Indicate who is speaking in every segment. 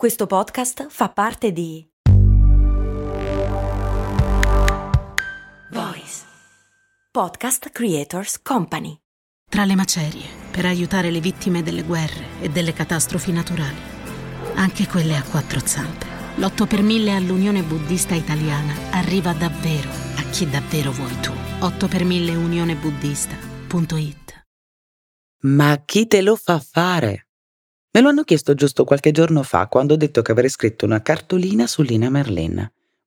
Speaker 1: Questo podcast fa parte di Voice Podcast Creators Company.
Speaker 2: Tra le macerie, per aiutare le vittime delle guerre e delle catastrofi naturali, anche quelle a quattro zampe. L'8 per 1000 all'Unione Buddista Italiana arriva davvero a chi davvero vuoi tu. 8 per 1000 unionebuddista.it
Speaker 3: Ma chi te lo fa fare? Me lo hanno chiesto giusto qualche giorno fa quando ho detto che avrei scritto una cartolina su Lina Merlin.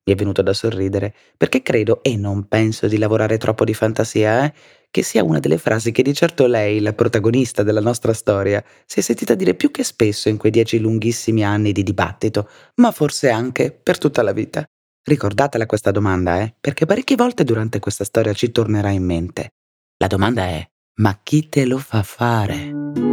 Speaker 3: Mi è venuto da sorridere, perché credo, e non penso di lavorare troppo di fantasia, eh, che sia una delle frasi che di certo lei, la protagonista della nostra storia, si è sentita dire più che spesso in quei dieci lunghissimi anni di dibattito, ma forse anche per tutta la vita. Ricordatela questa domanda, eh, perché parecchie volte durante questa storia ci tornerà in mente. La domanda è, ma chi te lo fa fare?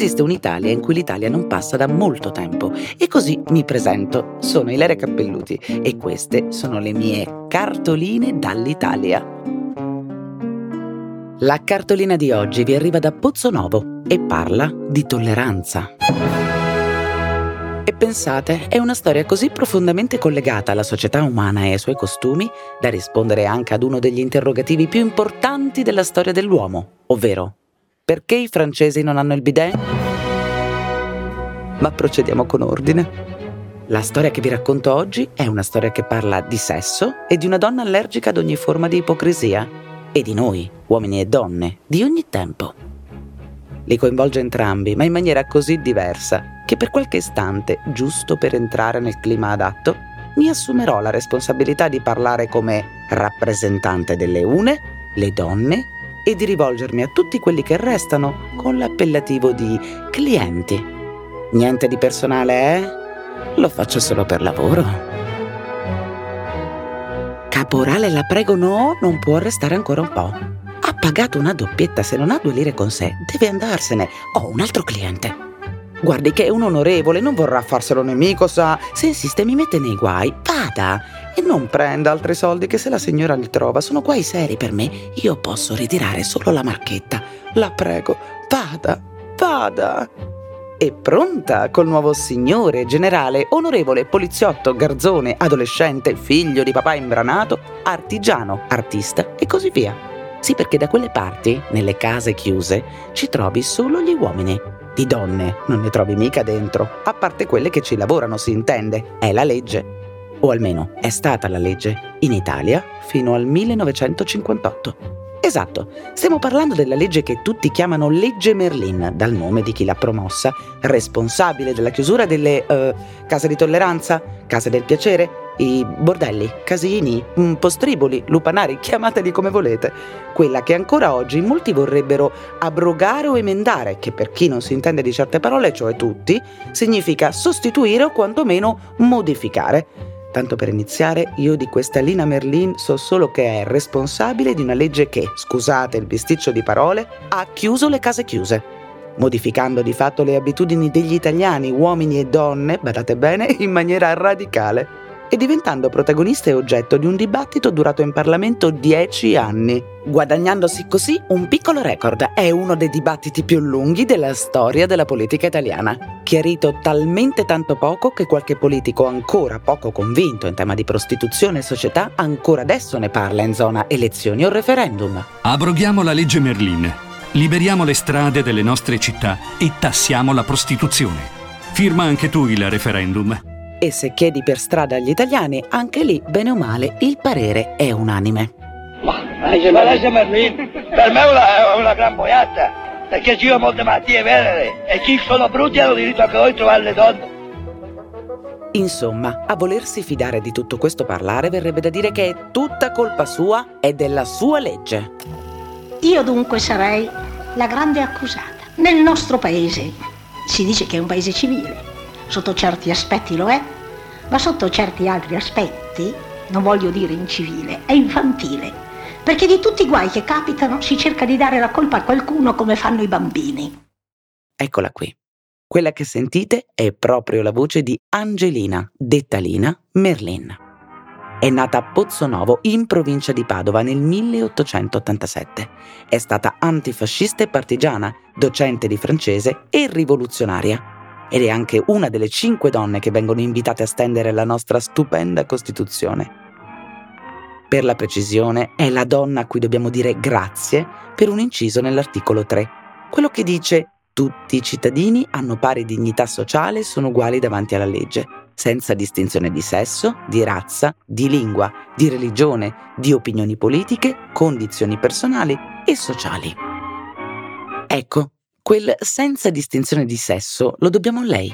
Speaker 3: Esiste un'Italia in cui l'Italia non passa da molto tempo e così mi presento. Sono Ilaria Cappelluti e queste sono le mie cartoline dall'Italia. La cartolina di oggi vi arriva da Pozzonovo e parla di tolleranza. E pensate, è una storia così profondamente collegata alla società umana e ai suoi costumi da rispondere anche ad uno degli interrogativi più importanti della storia dell'uomo, ovvero perché i francesi non hanno il bidet? Ma procediamo con ordine. La storia che vi racconto oggi è una storia che parla di sesso e di una donna allergica ad ogni forma di ipocrisia e di noi, uomini e donne, di ogni tempo. Li coinvolge entrambi, ma in maniera così diversa che per qualche istante, giusto per entrare nel clima adatto, mi assumerò la responsabilità di parlare come rappresentante delle une, le donne e di rivolgermi a tutti quelli che restano con l'appellativo di clienti. Niente di personale, eh? Lo faccio solo per lavoro. Caporale, la prego, no, non può restare ancora un po'. Ha pagato una doppietta, se non ha due lire con sé, deve andarsene. Ho un altro cliente. Guardi che è un onorevole, non vorrà farselo nemico, sa. Se insiste mi mette nei guai, vada e non prenda altri soldi che se la signora li trova sono guai seri per me. Io posso ritirare solo la marchetta. La prego, vada, vada. E pronta col nuovo signore, generale, onorevole, poliziotto, garzone, adolescente, figlio di papà imbranato, artigiano, artista e così via. Sì, perché da quelle parti, nelle case chiuse, ci trovi solo gli uomini. Di donne non ne trovi mica dentro, a parte quelle che ci lavorano, si intende. È la legge o almeno è stata la legge, in Italia fino al 1958. Esatto, stiamo parlando della legge che tutti chiamano legge Merlin, dal nome di chi l'ha promossa, responsabile della chiusura delle uh, case di tolleranza, case del piacere, i bordelli, casini, mm, postriboli, lupanari, chiamateli come volete. Quella che ancora oggi molti vorrebbero abrogare o emendare, che per chi non si intende di certe parole, cioè tutti, significa sostituire o quantomeno modificare. Tanto per iniziare, io di questa Lina Merlin so solo che è responsabile di una legge che, scusate il bisticcio di parole, ha chiuso le case chiuse, modificando di fatto le abitudini degli italiani, uomini e donne, badate bene, in maniera radicale e diventando protagonista e oggetto di un dibattito durato in Parlamento dieci anni, guadagnandosi così un piccolo record. È uno dei dibattiti più lunghi della storia della politica italiana, chiarito talmente tanto poco che qualche politico ancora poco convinto in tema di prostituzione e società ancora adesso ne parla in zona elezioni o referendum.
Speaker 4: Abroghiamo la legge Merlin, liberiamo le strade delle nostre città e tassiamo la prostituzione. Firma anche tu il referendum
Speaker 3: e se chiedi per strada agli italiani, anche lì, bene o male, il parere è unanime.
Speaker 5: Ma la legge Merlin per me è una, una gran boiata, perché ci sono molte malattie vere e chi sono brutti hanno diritto anche noi di trovare le donne.
Speaker 3: Insomma, a volersi fidare di tutto questo parlare verrebbe da dire che è tutta colpa sua e della sua legge.
Speaker 6: Io dunque sarei la grande accusata. Nel nostro paese si dice che è un paese civile sotto certi aspetti lo è, ma sotto certi altri aspetti, non voglio dire incivile, è infantile, perché di tutti i guai che capitano si cerca di dare la colpa a qualcuno come fanno i bambini.
Speaker 3: Eccola qui. Quella che sentite è proprio la voce di Angelina, detta Lina Merlin. È nata a Pozzonovo, in provincia di Padova, nel 1887. È stata antifascista e partigiana, docente di francese e rivoluzionaria ed è anche una delle cinque donne che vengono invitate a stendere la nostra stupenda Costituzione. Per la precisione, è la donna a cui dobbiamo dire grazie per un inciso nell'articolo 3, quello che dice tutti i cittadini hanno pari dignità sociale e sono uguali davanti alla legge, senza distinzione di sesso, di razza, di lingua, di religione, di opinioni politiche, condizioni personali e sociali. Ecco, Quel senza distinzione di sesso lo dobbiamo a lei.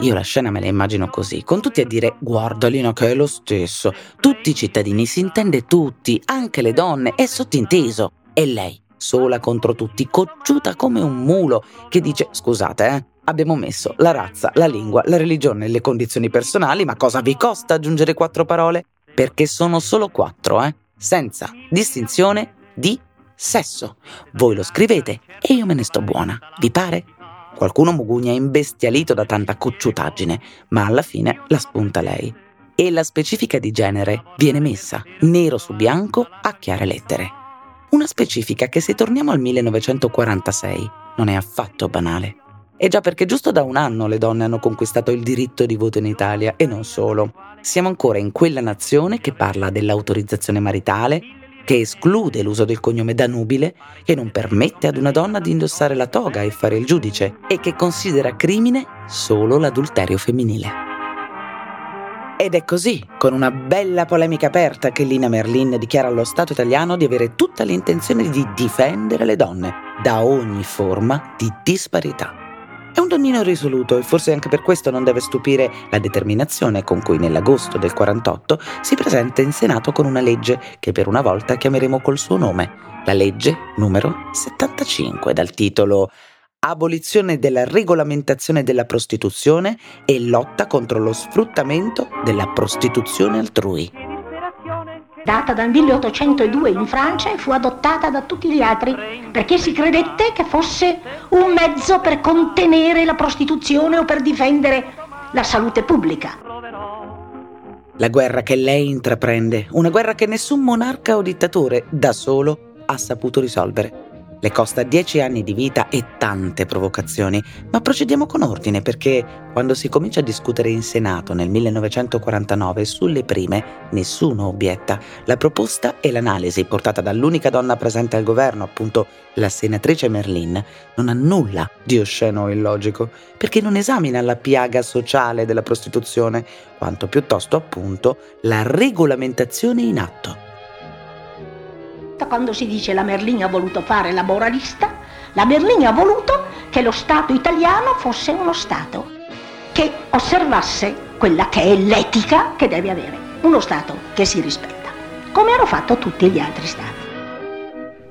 Speaker 3: Io la scena me la immagino così, con tutti a dire guarda Lina che è lo stesso, tutti i cittadini, si intende tutti, anche le donne, è sottinteso. E lei, sola contro tutti, cocciuta come un mulo, che dice scusate eh, abbiamo messo la razza, la lingua, la religione e le condizioni personali, ma cosa vi costa aggiungere quattro parole? Perché sono solo quattro, eh? Senza distinzione di sesso. Voi lo scrivete e io me ne sto buona. Vi pare? Qualcuno mugugna imbestialito da tanta cocciutaggine, ma alla fine la spunta lei. E la specifica di genere viene messa nero su bianco a chiare lettere. Una specifica che se torniamo al 1946 non è affatto banale. E già perché giusto da un anno le donne hanno conquistato il diritto di voto in Italia e non solo. Siamo ancora in quella nazione che parla dell'autorizzazione maritale, che esclude l'uso del cognome Danubile, che non permette ad una donna di indossare la toga e fare il giudice e che considera crimine solo l'adulterio femminile. Ed è così, con una bella polemica aperta, che Lina Merlin dichiara allo Stato italiano di avere tutta l'intenzione di difendere le donne da ogni forma di disparità. È un donnino risoluto e forse anche per questo non deve stupire la determinazione con cui nell'agosto del 48 si presenta in Senato con una legge che per una volta chiameremo col suo nome, la legge numero 75 dal titolo Abolizione della regolamentazione della prostituzione e lotta contro lo sfruttamento della prostituzione altrui
Speaker 6: data dal 1802 in Francia e fu adottata da tutti gli altri perché si credette che fosse un mezzo per contenere la prostituzione o per difendere la salute pubblica.
Speaker 3: La guerra che lei intraprende, una guerra che nessun monarca o dittatore da solo ha saputo risolvere. Le costa dieci anni di vita e tante provocazioni, ma procediamo con ordine perché quando si comincia a discutere in Senato nel 1949 sulle prime, nessuno obietta. La proposta e l'analisi portata dall'unica donna presente al governo, appunto la senatrice Merlin, non ha nulla di osceno o illogico, perché non esamina la piaga sociale della prostituzione, quanto piuttosto appunto la regolamentazione in atto
Speaker 6: quando si dice la Merlin ha voluto fare la moralista, la Merlin ha voluto che lo Stato italiano fosse uno Stato che osservasse quella che è l'etica che deve avere uno Stato che si rispetta, come hanno fatto tutti gli altri Stati.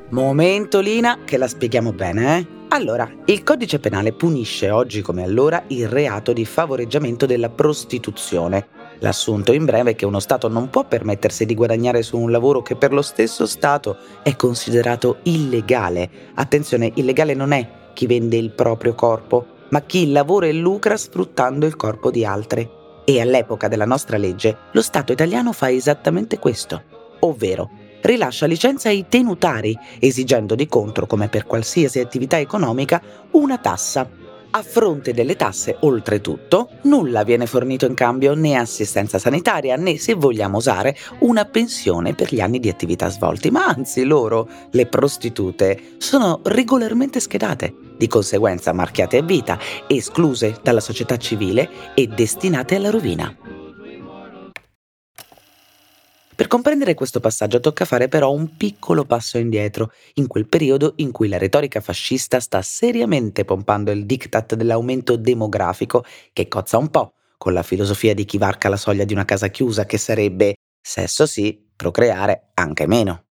Speaker 3: Momento Lina, che la spieghiamo bene, eh? Allora, il codice penale punisce oggi come allora il reato di favoreggiamento della prostituzione L'assunto in breve è che uno Stato non può permettersi di guadagnare su un lavoro che per lo stesso Stato è considerato illegale. Attenzione, illegale non è chi vende il proprio corpo, ma chi lavora e lucra sfruttando il corpo di altri. E all'epoca della nostra legge lo Stato italiano fa esattamente questo, ovvero rilascia licenza ai tenutari, esigendo di contro, come per qualsiasi attività economica, una tassa a fronte delle tasse, oltretutto, nulla viene fornito in cambio né assistenza sanitaria né, se vogliamo usare, una pensione per gli anni di attività svolti, ma anzi loro, le prostitute, sono regolarmente schedate, di conseguenza marchiate a vita, escluse dalla società civile e destinate alla rovina. Per comprendere questo passaggio tocca fare però un piccolo passo indietro, in quel periodo in cui la retorica fascista sta seriamente pompando il diktat dell'aumento demografico che cozza un po' con la filosofia di chi varca la soglia di una casa chiusa che sarebbe sesso sì, procreare anche meno.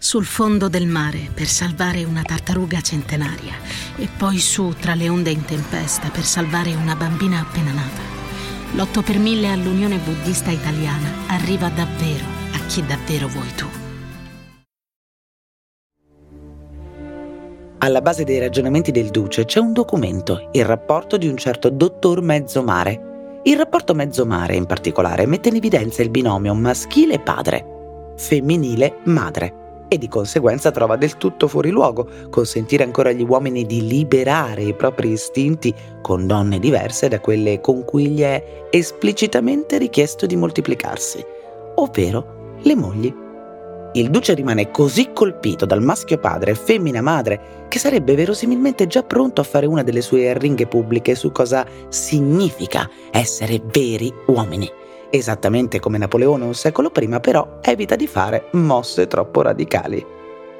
Speaker 2: sul fondo del mare per salvare una tartaruga centenaria e poi su tra le onde in tempesta per salvare una bambina appena nata. L'8 per 1000 all'Unione Buddista Italiana arriva davvero a chi davvero vuoi tu.
Speaker 3: Alla base dei ragionamenti del Duce c'è un documento, il rapporto di un certo dottor Mezzomare. Il rapporto Mezzomare, in particolare, mette in evidenza il binomio maschile padre, femminile madre e di conseguenza trova del tutto fuori luogo consentire ancora agli uomini di liberare i propri istinti con donne diverse da quelle con cui gli è esplicitamente richiesto di moltiplicarsi, ovvero le mogli. Il duce rimane così colpito dal maschio padre e femmina madre che sarebbe verosimilmente già pronto a fare una delle sue arringhe pubbliche su cosa significa essere veri uomini Esattamente come Napoleone un secolo prima, però, evita di fare mosse troppo radicali.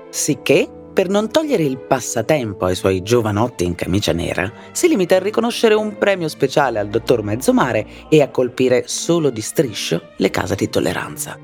Speaker 3: Sicché, per non togliere il passatempo ai suoi giovanotti in camicia nera, si limita a riconoscere un premio speciale al dottor Mezzomare e a colpire solo di striscio le case di tolleranza.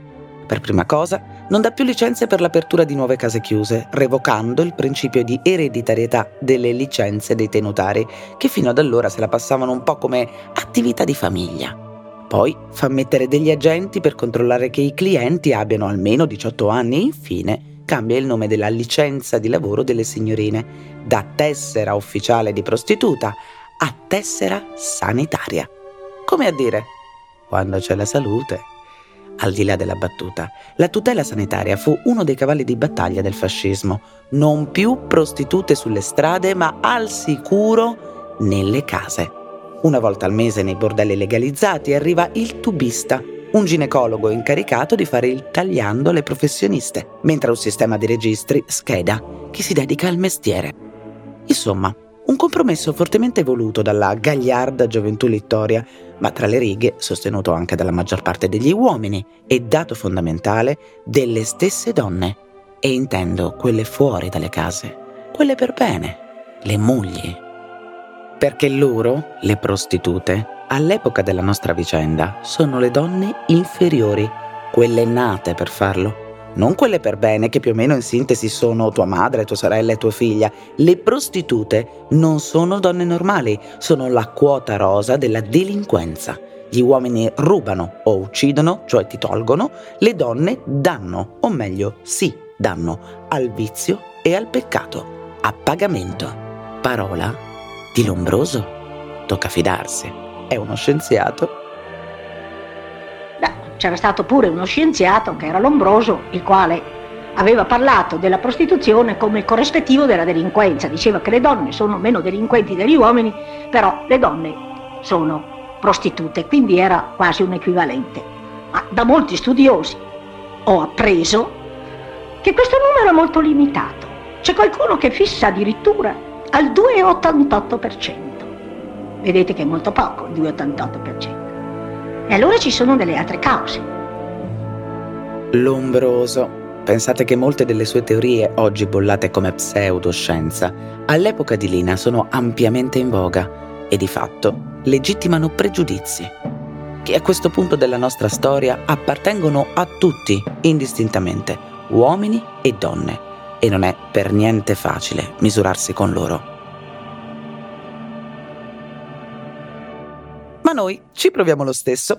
Speaker 3: Per prima cosa, non dà più licenze per l'apertura di nuove case chiuse, revocando il principio di ereditarietà delle licenze dei tenutari, che fino ad allora se la passavano un po' come attività di famiglia. Poi fa mettere degli agenti per controllare che i clienti abbiano almeno 18 anni e infine cambia il nome della licenza di lavoro delle signorine da tessera ufficiale di prostituta a tessera sanitaria. Come a dire, quando c'è la salute. Al di là della battuta, la tutela sanitaria fu uno dei cavalli di battaglia del fascismo. Non più prostitute sulle strade, ma al sicuro nelle case. Una volta al mese nei bordelli legalizzati arriva il tubista, un ginecologo incaricato di fare il tagliando alle professioniste, mentre un sistema di registri scheda chi si dedica al mestiere. Insomma, un compromesso fortemente voluto dalla gagliarda gioventù littoria, ma tra le righe sostenuto anche dalla maggior parte degli uomini e dato fondamentale delle stesse donne. E intendo quelle fuori dalle case, quelle per bene, le mogli perché loro, le prostitute, all'epoca della nostra vicenda, sono le donne inferiori, quelle nate per farlo. Non quelle per bene, che più o meno in sintesi sono tua madre, tua sorella e tua figlia. Le prostitute non sono donne normali, sono la quota rosa della delinquenza. Gli uomini rubano o uccidono, cioè ti tolgono, le donne danno, o meglio, sì, danno, al vizio e al peccato, a pagamento. Parola di Lombroso tocca fidarsi. È uno scienziato.
Speaker 6: Beh, c'era stato pure uno scienziato che era Lombroso, il quale aveva parlato della prostituzione come il corrispettivo della delinquenza. Diceva che le donne sono meno delinquenti degli uomini, però le donne sono prostitute, quindi era quasi un equivalente. Ma da molti studiosi ho appreso che questo numero è molto limitato. C'è qualcuno che fissa addirittura al 2,88%. Vedete che è molto poco, il 2,88%. E allora ci sono delle altre cause.
Speaker 3: Lombroso. Pensate che molte delle sue teorie, oggi bollate come pseudoscienza, all'epoca di Lina sono ampiamente in voga e di fatto legittimano pregiudizi che a questo punto della nostra storia appartengono a tutti, indistintamente, uomini e donne e non è per niente facile misurarsi con loro. Ma noi ci proviamo lo stesso.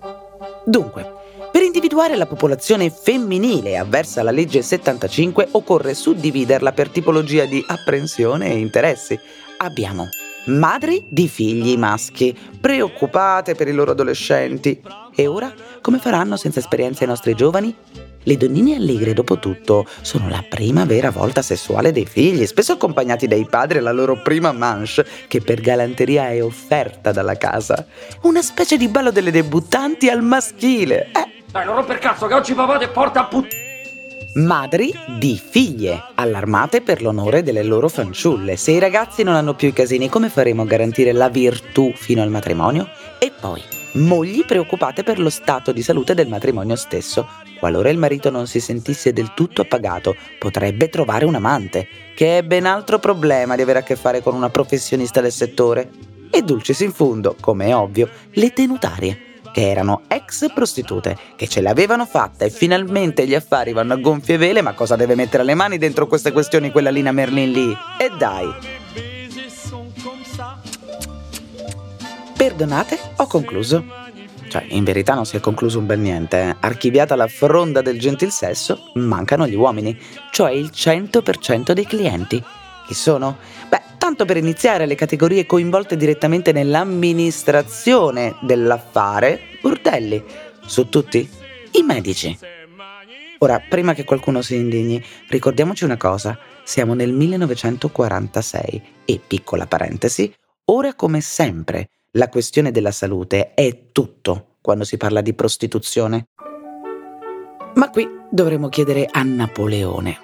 Speaker 3: Dunque, per individuare la popolazione femminile avversa alla legge 75 occorre suddividerla per tipologia di apprensione e interessi. Abbiamo madri di figli maschi, preoccupate per i loro adolescenti. E ora come faranno senza esperienza i nostri giovani? Le donnine allegre, dopo tutto, sono la prima vera volta sessuale dei figli, spesso accompagnati dai padri alla loro prima manche, che per galanteria è offerta dalla casa. Una specie di ballo delle debuttanti al maschile. Eh.
Speaker 5: Dai, non romper cazzo, che oggi papà ti porta a puttana.
Speaker 3: Madri di figlie, allarmate per l'onore delle loro fanciulle. Se i ragazzi non hanno più i casini, come faremo a garantire la virtù fino al matrimonio? E poi, mogli preoccupate per lo stato di salute del matrimonio stesso. Qualora il marito non si sentisse del tutto appagato, potrebbe trovare un amante, che è ben altro problema di avere a che fare con una professionista del settore. E dulcis in fundo, come è ovvio, le tenutarie. Che erano ex prostitute, che ce l'avevano fatta e finalmente gli affari vanno a gonfie vele, ma cosa deve mettere le mani dentro queste questioni quella Lina Merlin lì? E dai! Perdonate, ho concluso. Cioè, in verità non si è concluso un bel niente. Eh. Archiviata la fronda del gentil sesso, mancano gli uomini, cioè il 100% dei clienti. Chi sono? Beh, tanto per iniziare le categorie coinvolte direttamente nell'amministrazione dell'affare, bordelli. Su tutti? I medici. Ora, prima che qualcuno si indigni, ricordiamoci una cosa. Siamo nel 1946 e, piccola parentesi, ora come sempre la questione della salute è tutto quando si parla di prostituzione. Ma qui dovremmo chiedere a Napoleone,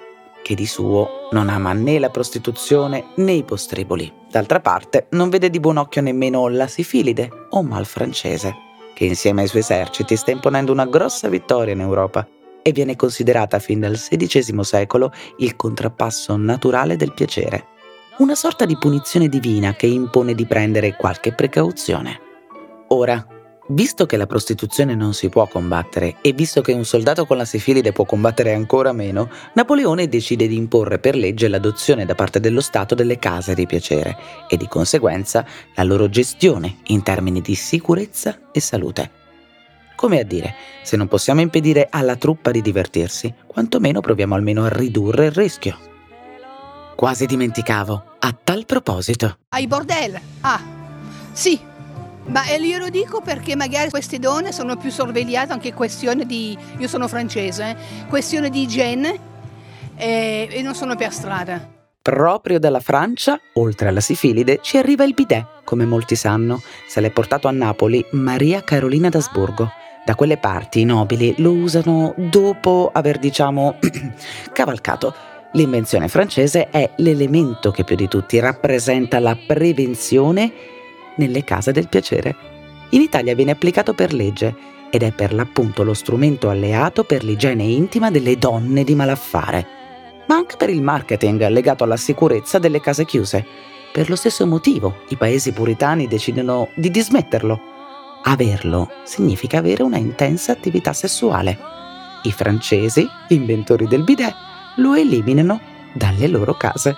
Speaker 3: che di suo non ama né la prostituzione né i postriboli. D'altra parte, non vede di buon occhio nemmeno la sifilide o mal francese, che insieme ai suoi eserciti sta imponendo una grossa vittoria in Europa e viene considerata fin dal XVI secolo il contrappasso naturale del piacere una sorta di punizione divina che impone di prendere qualche precauzione. Ora, visto che la prostituzione non si può combattere e visto che un soldato con la sifilide può combattere ancora meno, Napoleone decide di imporre per legge l'adozione da parte dello Stato delle case di piacere e di conseguenza la loro gestione in termini di sicurezza e salute. Come a dire, se non possiamo impedire alla truppa di divertirsi, quantomeno proviamo almeno a ridurre il rischio. Quasi dimenticavo. A tal proposito.
Speaker 7: Ai bordelli. Ah, sì. Ma io lo dico perché magari queste donne sono più sorvegliate anche questione di... Io sono francese, eh, questione di igiene e, e non sono per strada.
Speaker 3: Proprio dalla Francia, oltre alla sifilide, ci arriva il bidet, come molti sanno. Se l'è portato a Napoli Maria Carolina d'Asburgo. Da quelle parti i nobili lo usano dopo aver, diciamo, cavalcato L'invenzione francese è l'elemento che più di tutti rappresenta la prevenzione nelle case del piacere. In Italia viene applicato per legge ed è per l'appunto lo strumento alleato per l'igiene intima delle donne di malaffare, ma anche per il marketing legato alla sicurezza delle case chiuse. Per lo stesso motivo i paesi puritani decidono di dismetterlo. Averlo significa avere una intensa attività sessuale. I francesi, inventori del bidet, lo eliminano dalle loro case.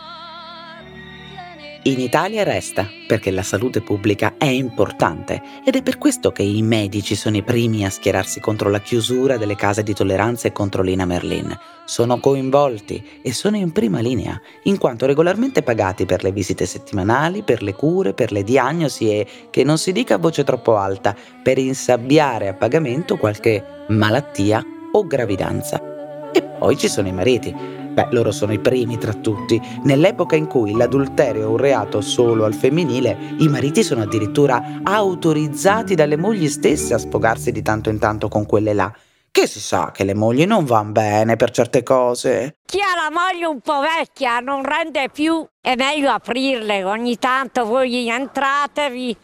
Speaker 3: In Italia resta perché la salute pubblica è importante ed è per questo che i medici sono i primi a schierarsi contro la chiusura delle case di tolleranza e contro Lina Merlin. Sono coinvolti e sono in prima linea, in quanto regolarmente pagati per le visite settimanali, per le cure, per le diagnosi e, che non si dica a voce troppo alta, per insabbiare a pagamento qualche malattia o gravidanza. E poi ci sono i mariti. Beh, loro sono i primi tra tutti. Nell'epoca in cui l'adulterio è un reato solo al femminile, i mariti sono addirittura autorizzati dalle mogli stesse a sfogarsi di tanto in tanto con quelle là. Che si sa che le mogli non vanno bene per certe cose.
Speaker 8: Chi ha la moglie un po' vecchia non rende più, è meglio aprirle. Ogni tanto voi entratevi,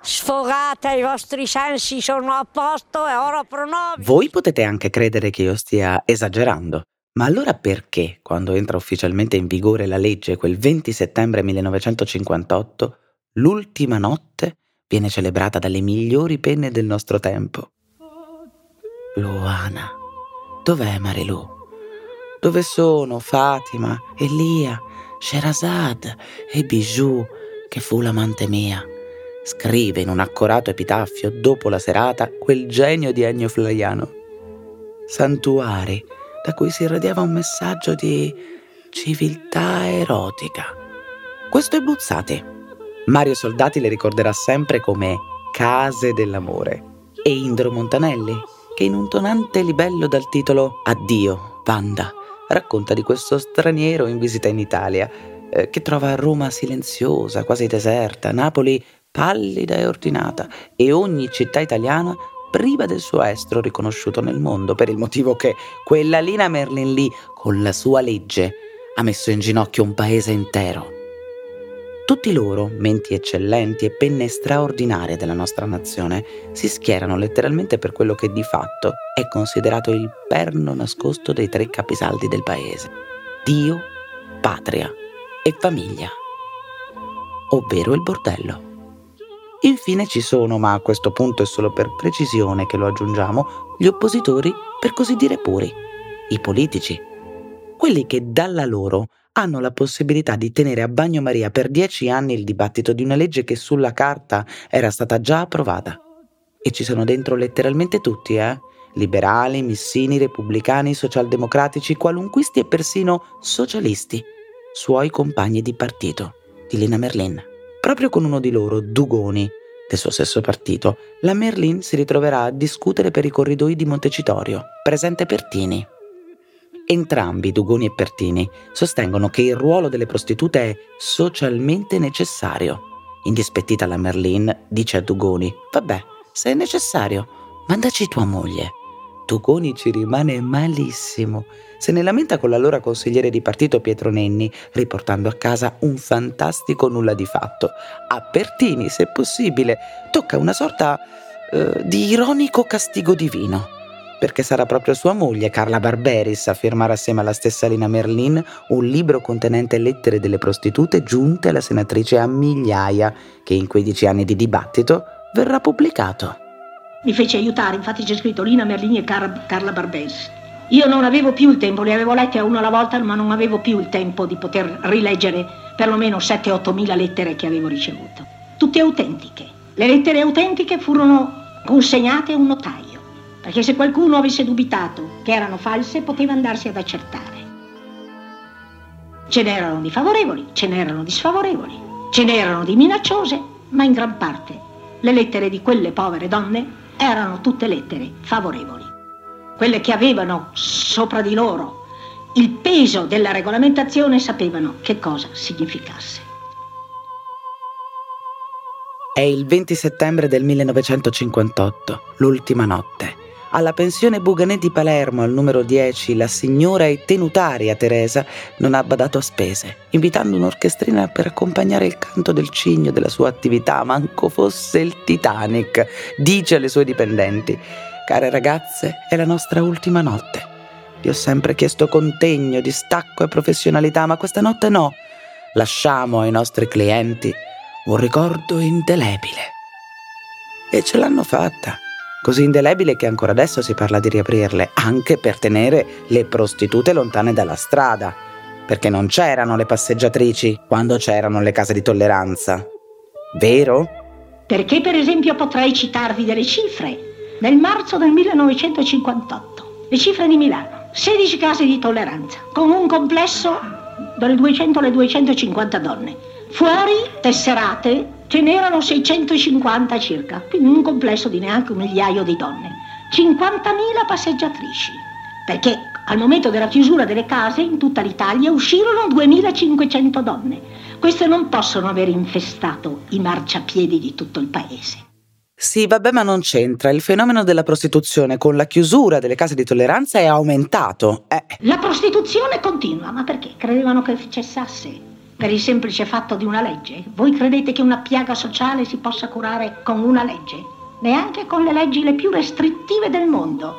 Speaker 8: sfogate, i vostri sensi sono a posto e ora pronovi.
Speaker 3: Voi potete anche credere che io stia esagerando. Ma allora perché, quando entra ufficialmente in vigore la legge quel 20 settembre 1958, l'ultima notte viene celebrata dalle migliori penne del nostro tempo? Luana. Dov'è Marilu? Dove sono Fatima, Elia, Sherazad e Bijou, che fu l'amante mia? scrive in un accorato epitaffio dopo la serata quel genio di Ennio Flaiano. Santuari da cui si irradiava un messaggio di civiltà erotica. Questo è Buzzati. Mario Soldati le ricorderà sempre come Case dell'amore e Indro Montanelli, che in un tonante libello dal titolo Addio, Panda, racconta di questo straniero in visita in Italia eh, che trova Roma silenziosa, quasi deserta, Napoli pallida e ordinata, e ogni città italiana priva del suo estro riconosciuto nel mondo, per il motivo che quella Lina Merlin lì, con la sua legge, ha messo in ginocchio un paese intero. Tutti loro, menti eccellenti e penne straordinarie della nostra nazione, si schierano letteralmente per quello che di fatto è considerato il perno nascosto dei tre capisaldi del paese. Dio, patria e famiglia, ovvero il bordello. Infine ci sono, ma a questo punto è solo per precisione che lo aggiungiamo, gli oppositori, per così dire puri, i politici, quelli che dalla loro hanno la possibilità di tenere a bagnomaria per dieci anni il dibattito di una legge che sulla carta era stata già approvata. E ci sono dentro letteralmente tutti, eh? Liberali, missini, repubblicani, socialdemocratici, qualunquisti e persino socialisti, suoi compagni di partito, di Lina Merlin. Proprio con uno di loro, Dugoni, del suo stesso partito, la Merlin si ritroverà a discutere per i corridoi di Montecitorio, presente Pertini. Entrambi, Dugoni e Pertini, sostengono che il ruolo delle prostitute è socialmente necessario. Indispettita la Merlin dice a Dugoni: Vabbè, se è necessario, mandaci tua moglie. Dugoni ci rimane malissimo se ne lamenta con l'allora consigliere di partito Pietro Nenni, riportando a casa un fantastico nulla di fatto. A Pertini, se possibile, tocca una sorta eh, di ironico castigo divino, perché sarà proprio sua moglie, Carla Barberis, a firmare assieme alla stessa Lina Merlin un libro contenente lettere delle prostitute giunte alla senatrice a migliaia, che in quei dieci anni di dibattito verrà pubblicato.
Speaker 6: Mi fece aiutare, infatti c'è scritto Lina Merlini e Car- Carla Barberis. Io non avevo più il tempo, li avevo letti a uno alla volta, ma non avevo più il tempo di poter rileggere perlomeno 7-8 mila lettere che avevo ricevuto. Tutte autentiche. Le lettere autentiche furono consegnate a un notaio, perché se qualcuno avesse dubitato che erano false poteva andarsi ad accertare. Ce n'erano di favorevoli, ce n'erano di sfavorevoli, ce n'erano di minacciose, ma in gran parte le lettere di quelle povere donne erano tutte lettere favorevoli quelle che avevano sopra di loro il peso della regolamentazione sapevano che cosa significasse.
Speaker 3: È il 20 settembre del 1958, l'ultima notte. Alla pensione Buganè di Palermo, al numero 10, la signora e tenutaria Teresa non ha badato a spese, invitando un'orchestrina per accompagnare il canto del cigno della sua attività, manco fosse il Titanic, dice alle sue dipendenti. Care ragazze, è la nostra ultima notte. Vi ho sempre chiesto contegno, distacco e professionalità, ma questa notte no. Lasciamo ai nostri clienti un ricordo indelebile. E ce l'hanno fatta. Così indelebile che ancora adesso si parla di riaprirle, anche per tenere le prostitute lontane dalla strada, perché non c'erano le passeggiatrici quando c'erano le case di tolleranza. Vero?
Speaker 6: Perché per esempio potrei citarvi delle cifre nel marzo del 1958. Le cifre di Milano. 16 case di tolleranza, con un complesso dalle 200 alle 250 donne. Fuori, tesserate, ce n'erano 650 circa, quindi un complesso di neanche un migliaio di donne. 50.000 passeggiatrici, perché al momento della chiusura delle case in tutta l'Italia uscirono 2.500 donne. Queste non possono aver infestato i marciapiedi di tutto il paese.
Speaker 3: Sì, vabbè, ma non c'entra. Il fenomeno della prostituzione con la chiusura delle case di tolleranza è aumentato. Eh.
Speaker 6: La prostituzione continua, ma perché? Credevano che cessasse per il semplice fatto di una legge? Voi credete che una piaga sociale si possa curare con una legge? Neanche con le leggi le più restrittive del mondo.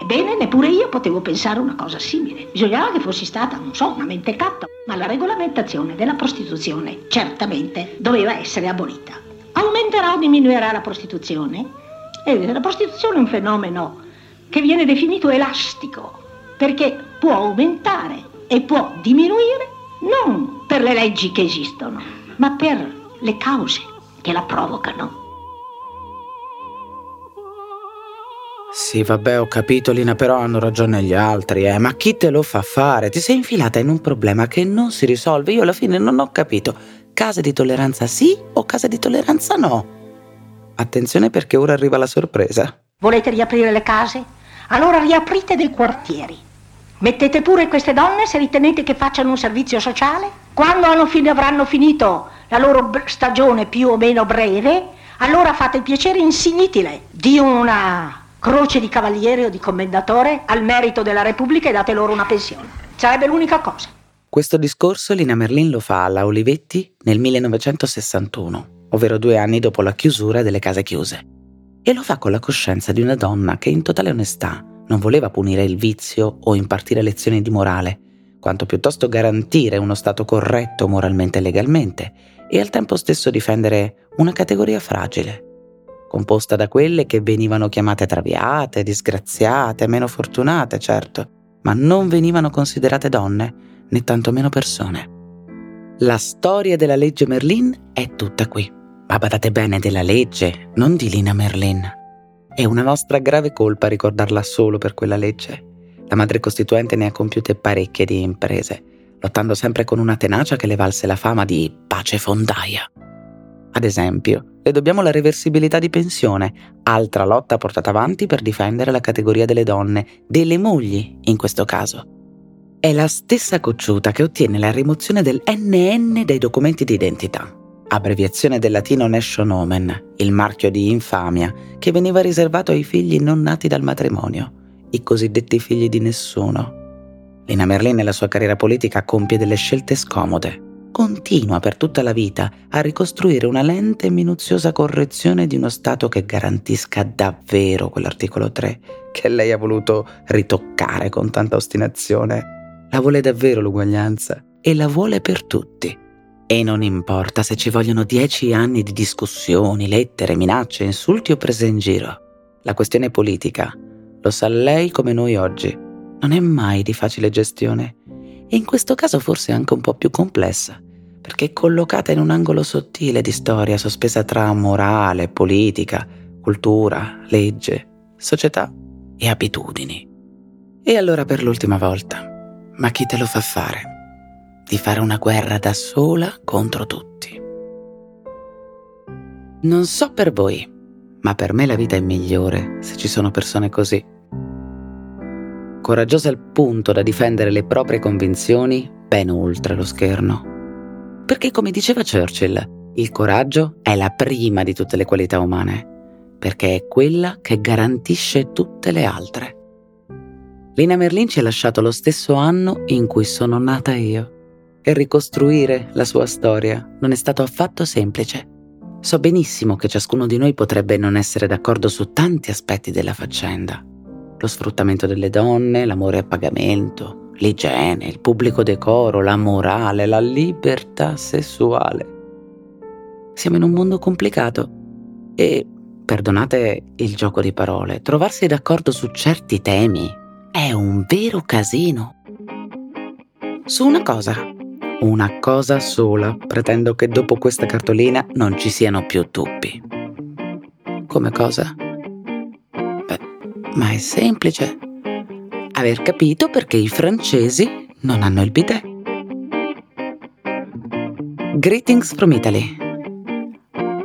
Speaker 6: Ebbene, neppure io potevo pensare una cosa simile. Bisognava che fossi stata, non so, una mentecatta, ma la regolamentazione della prostituzione certamente doveva essere abolita aumenterà o diminuirà la prostituzione? E la prostituzione è un fenomeno che viene definito elastico, perché può aumentare e può diminuire non per le leggi che esistono, ma per le cause che la provocano.
Speaker 3: Sì, vabbè, ho capito, Lina, però hanno ragione gli altri, eh. Ma chi te lo fa fare? Ti sei infilata in un problema che non si risolve. Io alla fine non ho capito. Casa di tolleranza sì o casa di tolleranza no? Attenzione perché ora arriva la sorpresa.
Speaker 6: Volete riaprire le case? Allora riaprite dei quartieri. Mettete pure queste donne se ritenete che facciano un servizio sociale. Quando avranno finito la loro stagione più o meno breve, allora fate il piacere insignitile di una croce di cavaliere o di commendatore al merito della Repubblica e date loro una pensione. Sarebbe l'unica cosa.
Speaker 3: Questo discorso Lina Merlin lo fa alla Olivetti nel 1961, ovvero due anni dopo la chiusura delle case chiuse. E lo fa con la coscienza di una donna che in totale onestà non voleva punire il vizio o impartire lezioni di morale, quanto piuttosto garantire uno Stato corretto moralmente e legalmente e al tempo stesso difendere una categoria fragile, composta da quelle che venivano chiamate traviate, disgraziate, meno fortunate, certo, ma non venivano considerate donne, né tantomeno persone. La storia della legge Merlin è tutta qui. Ma badate bene della legge, non di Lina Merlin. È una nostra grave colpa ricordarla solo per quella legge. La madre costituente ne ha compiute parecchie di imprese, lottando sempre con una tenacia che le valse la fama di pace fondaia. Ad esempio, le dobbiamo la reversibilità di pensione, altra lotta portata avanti per difendere la categoria delle donne, delle mogli in questo caso. È la stessa cocciuta che ottiene la rimozione del NN dai documenti di identità, abbreviazione del latino nation omen, il marchio di infamia che veniva riservato ai figli non nati dal matrimonio, i cosiddetti figli di nessuno. Lina Merlin nella sua carriera politica compie delle scelte scomode. Continua per tutta la vita a ricostruire una lenta e minuziosa correzione di uno Stato che garantisca davvero quell'articolo 3 che lei ha voluto ritoccare con tanta ostinazione. La vuole davvero l'uguaglianza e la vuole per tutti. E non importa se ci vogliono dieci anni di discussioni, lettere, minacce, insulti o prese in giro. La questione politica, lo sa lei come noi oggi, non è mai di facile gestione e in questo caso forse anche un po' più complessa, perché è collocata in un angolo sottile di storia sospesa tra morale, politica, cultura, legge, società e abitudini. E allora per l'ultima volta, ma chi te lo fa fare? Di fare una guerra da sola contro tutti. Non so per voi, ma per me la vita è migliore se ci sono persone così coraggiosa al punto da difendere le proprie convinzioni ben oltre lo scherno. Perché come diceva Churchill, il coraggio è la prima di tutte le qualità umane, perché è quella che garantisce tutte le altre. Lina Merlin ci ha lasciato lo stesso anno in cui sono nata io e ricostruire la sua storia non è stato affatto semplice. So benissimo che ciascuno di noi potrebbe non essere d'accordo su tanti aspetti della faccenda lo sfruttamento delle donne, l'amore a pagamento, l'igiene, il pubblico decoro, la morale, la libertà sessuale. Siamo in un mondo complicato e, perdonate il gioco di parole, trovarsi d'accordo su certi temi è un vero casino. Su una cosa, una cosa sola, pretendo che dopo questa cartolina non ci siano più dubbi. Come cosa? ma è semplice. Aver capito perché i francesi non hanno il bidet. Greetings from Italy.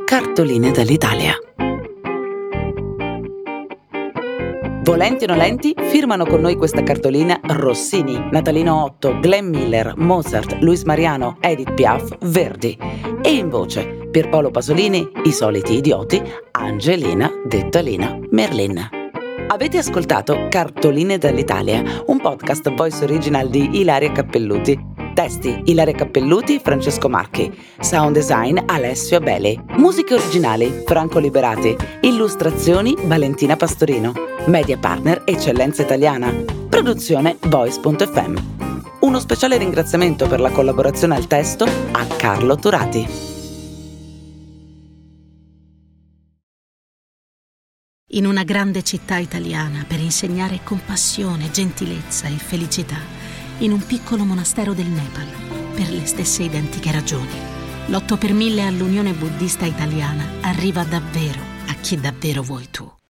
Speaker 3: Cartoline dall'Italia. Volenti o nolenti, firmano con noi questa cartolina Rossini, Natalino Otto, Glenn Miller, Mozart, Luis Mariano, Edith Piaf, Verdi. E in voce Pierpaolo Pasolini, I soliti idioti, Angelina, detta Lina, Merlin. Avete ascoltato Cartoline dall'Italia, un podcast voice original di Ilaria Cappelluti. Testi Ilaria Cappelluti, Francesco Marchi. Sound design Alessio Abeli. Musiche originali Franco Liberati. Illustrazioni Valentina Pastorino. Media partner Eccellenza Italiana. Produzione Voice.fm. Uno speciale ringraziamento per la collaborazione al testo a Carlo Turati.
Speaker 2: in una grande città italiana per insegnare compassione, gentilezza e felicità, in un piccolo monastero del Nepal, per le stesse identiche ragioni. L'8 per mille all'Unione Buddista Italiana arriva davvero a chi davvero vuoi tu.